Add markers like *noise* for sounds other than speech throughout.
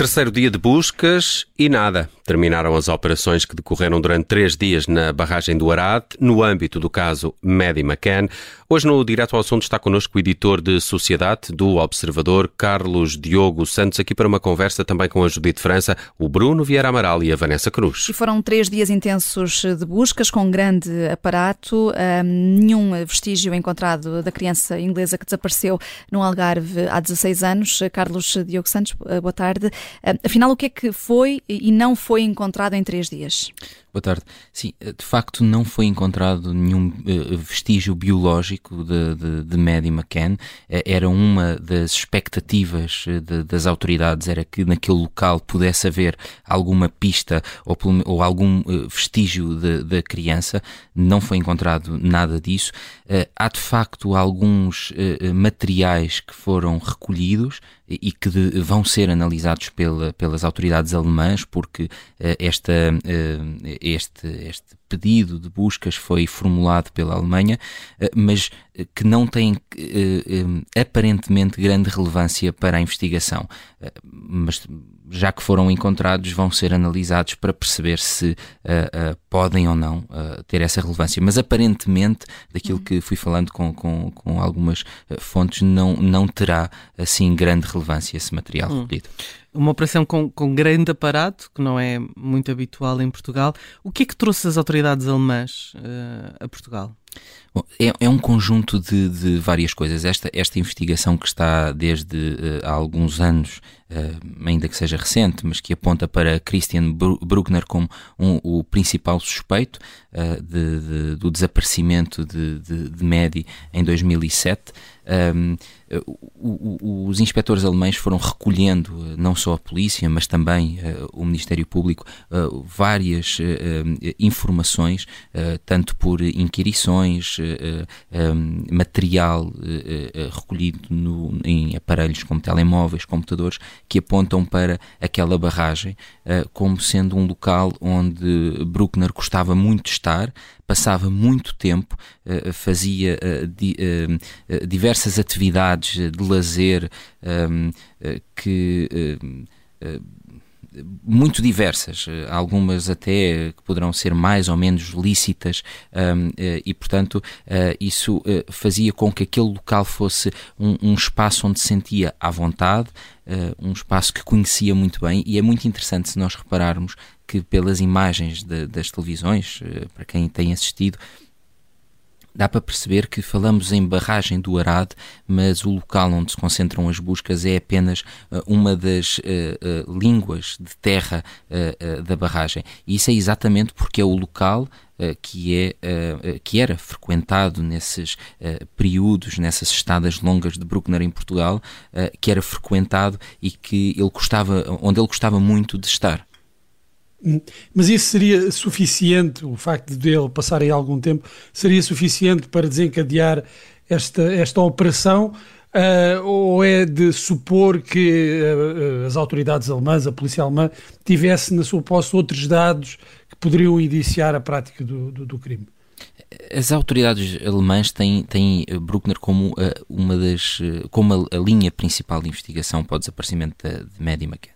Terceiro dia de buscas e nada. Terminaram as operações que decorreram durante três dias na barragem do Arad, no âmbito do caso Maddie McCann. Hoje, no Direto ao Assunto, está connosco o editor de Sociedade do Observador, Carlos Diogo Santos, aqui para uma conversa também com a Judite França, o Bruno Vieira Amaral e a Vanessa Cruz. E foram três dias intensos de buscas, com grande aparato, um, nenhum vestígio encontrado da criança inglesa que desapareceu no Algarve há 16 anos. Carlos Diogo Santos, boa tarde. Afinal, o que é que foi e não foi encontrado em três dias? Boa tarde. Sim, de facto não foi encontrado nenhum uh, vestígio biológico de, de, de Maddie McCann. Era uma das expectativas de, das autoridades, era que naquele local pudesse haver alguma pista ou, ou algum vestígio da criança. Não foi encontrado nada disso. há de facto alguns materiais que foram recolhidos e que de, vão ser analisados pela, pelas autoridades alemãs, porque esta este, este pedido de buscas foi formulado pela Alemanha, eh, mas eh, que não tem eh, aparentemente grande relevância para a investigação. Mas já que foram encontrados, vão ser analisados para perceber se podem ou não ter essa relevância. Mas aparentemente, daquilo uhum. que fui falando com, com, com algumas fontes, não, não terá assim grande relevância esse material recolhido. Uma operação com, com grande aparato, que não é muito habitual em Portugal. O que é que trouxe as autoridades alemãs a Portugal? Bom, é, é, um conjunto de, de, várias coisas. Esta, esta investigação que está desde uh, há alguns anos, uh, ainda que seja recente, mas que aponta para Christian Bruckner como um, o principal suspeito uh, de, de, do desaparecimento de, de, de Medi em 2007. Um, os inspectores alemães foram recolhendo, não só a polícia, mas também uh, o Ministério Público, uh, várias uh, informações, tanto por inquirições, um, material recolhido no, em aparelhos como telemóveis, computadores, que apontam para aquela barragem como sendo um local onde Bruckner gostava muito de estar, passava muito tempo, uh, fazia uh, diversas atividades de lazer que muito diversas, algumas até que poderão ser mais ou menos lícitas, um, e portanto uh, isso fazia com que aquele local fosse um, um espaço onde se sentia à vontade, um espaço que conhecia muito bem, e é muito interessante se nós repararmos que pelas imagens de, das televisões, eh, para quem tem assistido, dá para perceber que falamos em barragem do Arad, mas o local onde se concentram as buscas é apenas uh, uma das uh, uh, línguas de terra da barragem. E isso é exatamente porque é o local que, é, que era frequentado nesses períodos, nessas estadas longas de Bruckner em Portugal, que era frequentado e que ele gostava, onde ele gostava muito de estar. Mas isso seria suficiente, o facto de ele passar aí algum tempo, seria suficiente para desencadear esta, esta operação? Uh, ou é de supor que uh, as autoridades alemãs, a polícia alemã, tivesse na sua posse outros dados que poderiam indiciar a prática do, do, do crime? As autoridades alemãs têm, têm Bruckner como uh, uma das como a, a, linha principal de investigação para o desaparecimento de, de.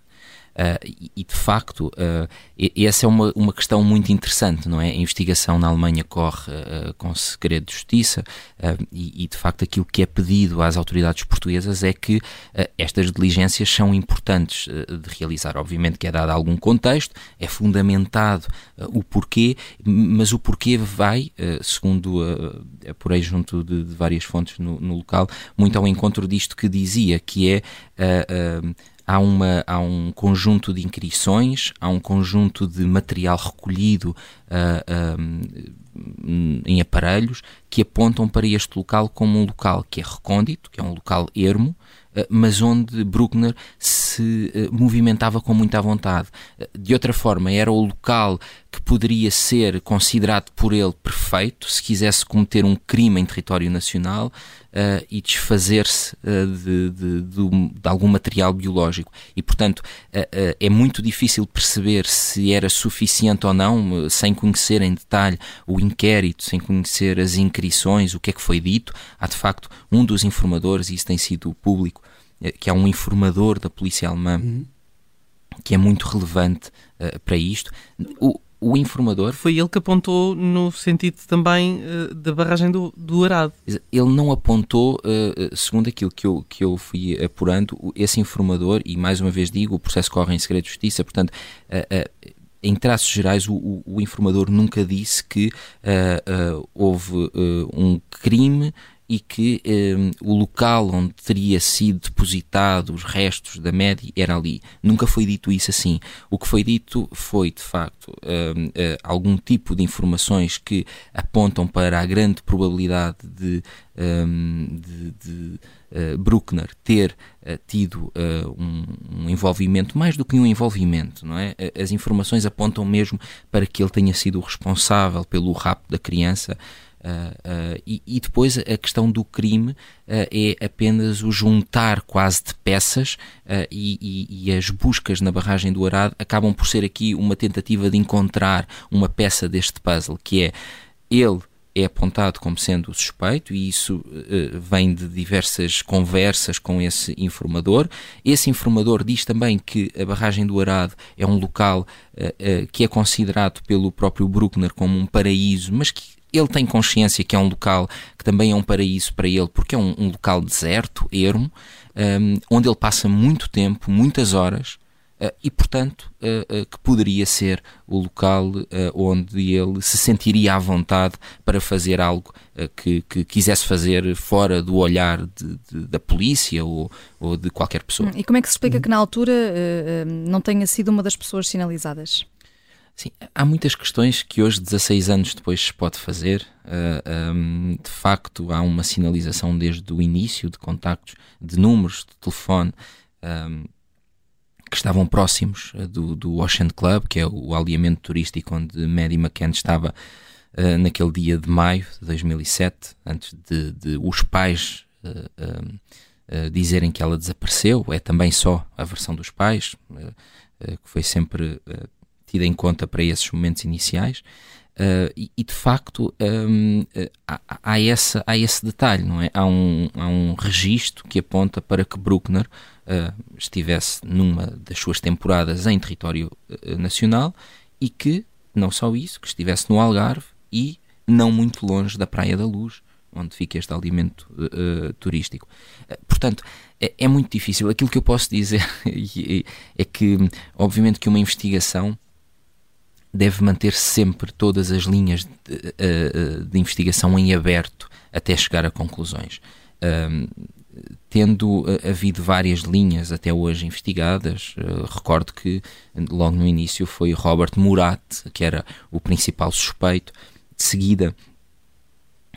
Uh, e, de facto, uh, essa é uma, uma questão muito interessante, não é? A investigação na Alemanha corre uh, com segredo de justiça e, e, de facto, aquilo que é pedido às autoridades portuguesas é que estas diligências são importantes de realizar. Obviamente que é dado algum contexto, é fundamentado o porquê, mas o porquê vai, segundo apurei junto de, de várias fontes no, no, local, muito ao encontro disto que dizia, que é há, uma, há um conjunto de inquirições, há um conjunto de material recolhido uh, um, em aparelhos que apontam para este local como um local que é recôndito, que é um local ermo, uh, mas onde Bruckner se uh, movimentava com muita vontade. De outra forma, era o local que poderia ser considerado por ele perfeito se quisesse cometer um crime em território nacional uh, e desfazer-se uh, de, de, de, de, algum material biológico. E, portanto, uh, é muito difícil perceber se era suficiente ou não, sem conhecer em detalhe o inquérito, sem conhecer as inscrições, o que é que foi dito. Há, de facto, um dos informadores, e isso tem sido público, que é um informador da polícia alemã. Uhum que é muito relevante uh, para isto. O, o informador. Foi ele que apontou no sentido também uh, da barragem do, do Arado. Ele não apontou, uh, segundo aquilo que eu, que eu fui apurando, esse informador, e mais uma vez digo, o processo corre em segredo de justiça, portanto. Uh, em traços gerais, o, o, o, informador nunca disse que houve um crime e que um, o local onde teria sido depositado os restos da média era ali. Nunca foi dito isso assim. O que foi dito foi, de facto, um, uh, algum tipo de informações que apontam para a grande probabilidade de, um, de, de uh, Bruckner ter uh, tido um, um, envolvimento, mais do que um envolvimento, não é? As informações apontam mesmo para que ele tenha sido o responsável pelo rapto da criança Uh, uh, e, e, depois a questão do crime uh, é apenas o juntar quase de peças e, e, e, as buscas na barragem do Arado acabam por ser aqui uma tentativa de encontrar uma peça deste puzzle, que é ele é apontado como sendo o suspeito e isso vem de diversas conversas com esse informador. Esse informador diz também que a barragem do Arado é um local que é considerado pelo próprio Bruckner como um paraíso, mas que ele tem consciência que é um local que também é um paraíso para ele, porque é um, um local deserto, ermo, um, onde ele passa muito tempo, muitas horas, uh, e portanto uh, uh, que poderia ser o local onde ele se sentiria à vontade para fazer algo que, que, quisesse fazer fora do olhar de, de, da polícia ou, ou, de qualquer pessoa. E como é que se explica que na altura não tenha sido uma das pessoas sinalizadas? Sim, há muitas questões que hoje, 16 anos depois, se pode fazer. Uh, ah, um, de facto, há uma sinalização desde o início de contactos, de números de telefone um, que estavam próximos uh, do, do Ocean Club, que é o alinhamento turístico onde Maddie McCann estava uh, naquele dia de maio de 2007, antes de, de os pais dizerem que ela desapareceu. É também só a versão dos pais, que foi sempre tida em conta para esses momentos iniciais. Uh, e, e, de facto um, há, há, essa, há esse detalhe, não é? Há um, há um registro que aponta para que Bruckner uh, estivesse numa das suas temporadas em território uh, nacional e que, não só isso, que estivesse no Algarve e não muito longe da Praia da Luz, onde fica este alimento turístico. portanto, é, é, muito difícil. Aquilo que eu posso dizer *laughs* é que, obviamente, que uma investigação deve manter sempre todas as linhas de, eh, eh, de investigação em aberto até chegar a conclusões. Um, tendo eh, havido várias linhas até hoje investigadas, recordo que logo no início foi Robert Murat, que era o principal suspeito, de seguida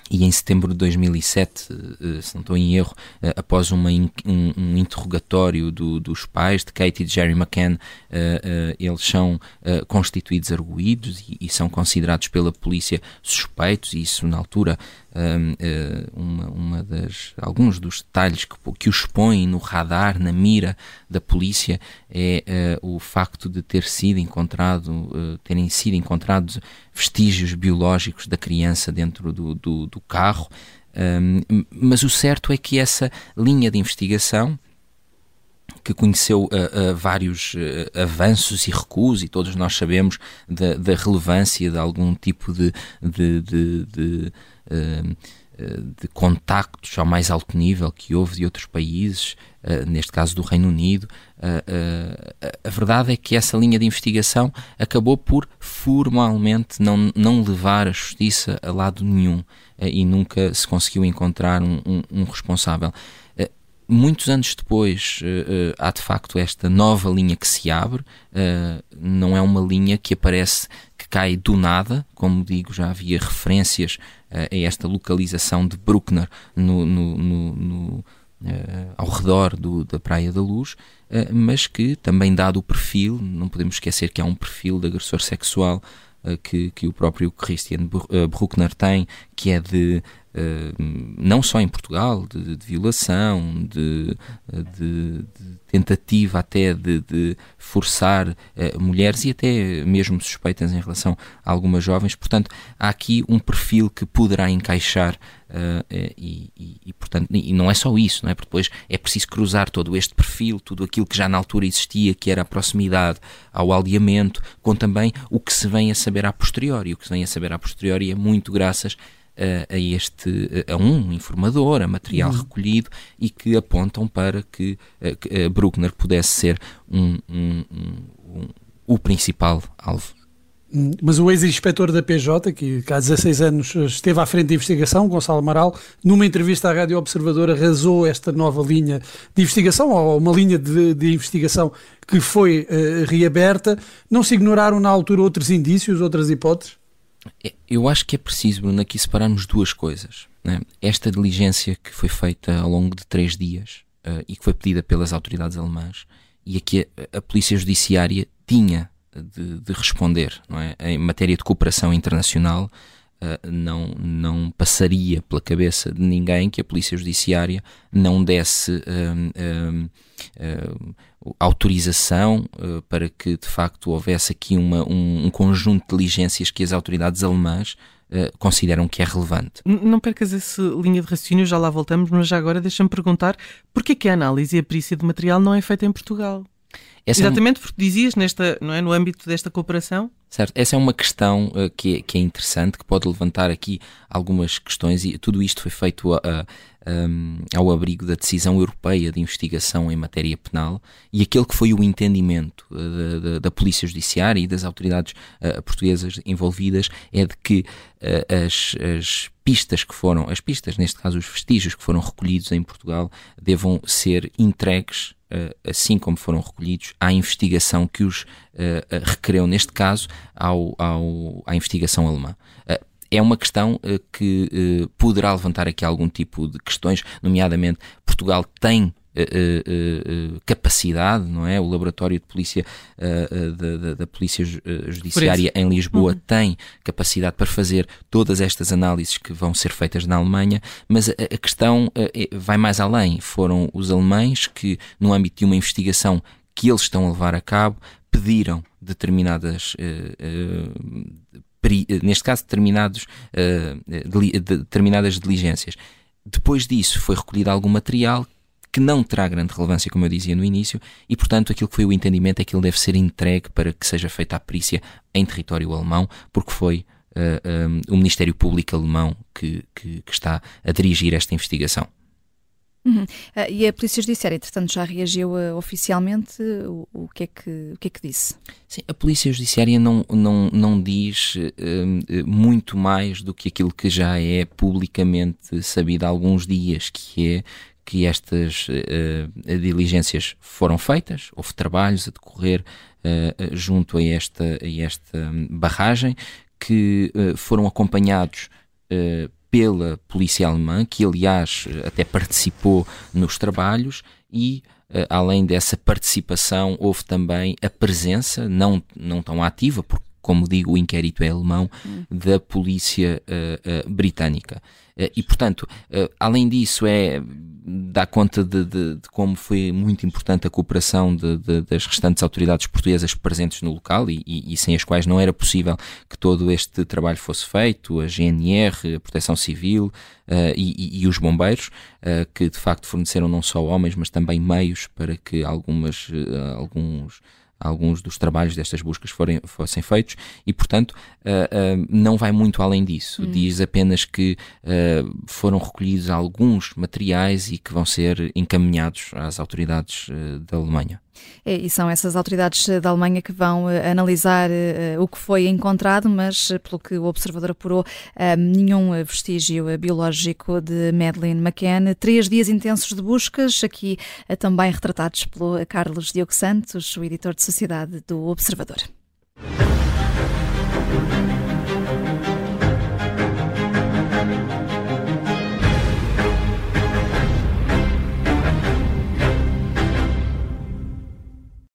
e em setembro de 2007, eh, se não estou em erro, eh, após uma, um, um, interrogatório do, dos pais de Katie e de Jerry McCann, eh, eles são constituídos arguídos e, e, são considerados pela polícia suspeitos, e isso na altura uma, uma das, alguns dos detalhes que, que os põem no radar, na mira da polícia, é o facto de ter sido encontrado, terem sido encontrados vestígios biológicos da criança dentro do, do, do carro. mas o certo é que essa linha de investigação que conheceu uh, uh, vários uh, avanços e recuos, e todos nós sabemos da, da relevância de algum tipo de, de, de, de de contactos ao mais alto nível que houve de outros países, neste caso do Reino Unido. a verdade é que essa linha de investigação acabou por formalmente não, não levar a justiça a lado nenhum e nunca se conseguiu encontrar um, um, um responsável muitos anos depois uh, uh, há de facto esta nova linha que se abre, uh, não é uma linha que aparece, que cai do nada, como digo, já havia referências a esta localização de Bruckner no, no, no, no ao redor do, da Praia da Luz, mas que também dado o perfil, não podemos esquecer que há um perfil de agressor sexual que, que o próprio Christian Bruckner tem, que é de eh, não só em Portugal, de, de violação, de, de, de, tentativa até de, forçar mulheres e até mesmo suspeitas em relação a algumas jovens. Portanto, há aqui um perfil que poderá encaixar Uh, e, e, e, portanto, e não é só isso, não é? Porque depois é preciso cruzar todo este perfil, tudo aquilo que já na altura existia, que era a proximidade ao aldeamento, com também o que se vem a saber a posteriori. O que se vem a saber a posteriori é muito graças a, a este a um informador, a material uhum. recolhido e que apontam para que, que Bruckner pudesse ser um, um, um, o principal alvo. Mas o ex-inspetor da PJ, que, há 16 anos esteve à frente da investigação, Gonçalo Amaral, numa entrevista à Rádio Observador, arrasou esta nova linha de investigação, ou uma linha de, de investigação que foi uh, reaberta. Não se ignoraram na altura outros indícios, outras hipóteses? É, eu acho que é preciso, Bruno, aqui separarmos duas coisas. Né? Esta diligência que foi feita ao longo de três dias uh, e que foi pedida pelas autoridades alemãs e a que a, a Polícia Judiciária tinha de, de, responder. Não é? Em matéria de cooperação internacional, uh, não, não passaria pela cabeça de ninguém que a Polícia Judiciária não desse uh, autorização para que de facto houvesse aqui uma, um, um, conjunto de diligências que as autoridades alemãs consideram que é relevante. Não percas essa linha de raciocínio, já lá voltamos, mas já agora deixa-me perguntar porquê que a análise e a perícia de material não é feita em Portugal? Essa Exatamente, é um... porque dizias nesta, não é, no âmbito desta cooperação. Certo, essa é uma questão uh, que, é, que é interessante, que pode levantar aqui algumas questões, e tudo isto foi feito a, a, um, ao abrigo da decisão europeia de investigação em matéria penal e aquele que foi o entendimento uh, da, da, Polícia Judiciária e das autoridades uh, portuguesas envolvidas é de que as, as pistas que foram, as pistas, neste caso os vestígios que foram recolhidos em Portugal, devam ser entregues assim como foram recolhidos, à investigação que os eh, eh, requereu, neste caso, ao, ao, à investigação alemã. É uma questão que poderá levantar aqui algum tipo de questões, nomeadamente Portugal tem capacidade, não é? O laboratório de polícia da, da, Polícia Judiciária em Lisboa uhum. tem capacidade para fazer todas estas análises que vão ser feitas na Alemanha, mas a, a questão vai mais além. Foram os alemães que, no âmbito de uma investigação que eles estão a levar a cabo, pediram determinadas neste caso determinados, uh, determinadas diligências. Depois disso foi recolhido algum material que não terá grande relevância, como eu dizia no início, e portanto aquilo que foi o entendimento é que ele deve ser entregue para que seja feita a perícia em território alemão, porque foi uh, eh, um, eh, o Ministério Público alemão que, que, que, está a dirigir esta investigação. Uhum. Uh, e a Polícia Judiciária, entretanto, já reagiu uh, oficialmente? O, o, que é que, o que é que disse? Sim, a Polícia Judiciária não, não, não diz muito mais do que aquilo que já é publicamente sabido há alguns dias, que é que estas uh, diligências foram feitas, houve trabalhos a decorrer uh, junto a esta, a esta barragem que uh, foram acompanhados pela polícia alemã, que aliás até participou nos trabalhos e além dessa participação houve também a presença, não, não tão ativa, porque como digo, o inquérito é alemão, hum. da polícia britânica. e, portanto, além disso, é dá conta de, de, de, como foi muito importante a cooperação de, das restantes autoridades portuguesas presentes no local e, e, e, sem as quais não era possível que todo este trabalho fosse feito, a GNR, a Proteção Civil uh, e, e, os bombeiros, uh, que de facto forneceram não só homens, mas também meios para que algumas, uh, alguns alguns dos trabalhos destas buscas forem, fossem feitos e, portanto, uh, uh, não vai muito além disso. Hum. Diz apenas que uh, foram recolhidos alguns materiais e que vão ser encaminhados às autoridades da Alemanha. É, e são essas autoridades da Alemanha que vão uh, analisar uh, o que foi encontrado, mas pelo que o observador apurou, nenhum vestígio biológico de Madeleine McCann. Três dias intensos de buscas, aqui também retratados pelo Carlos Diogo Santos, o editor de Sociedade do Observador.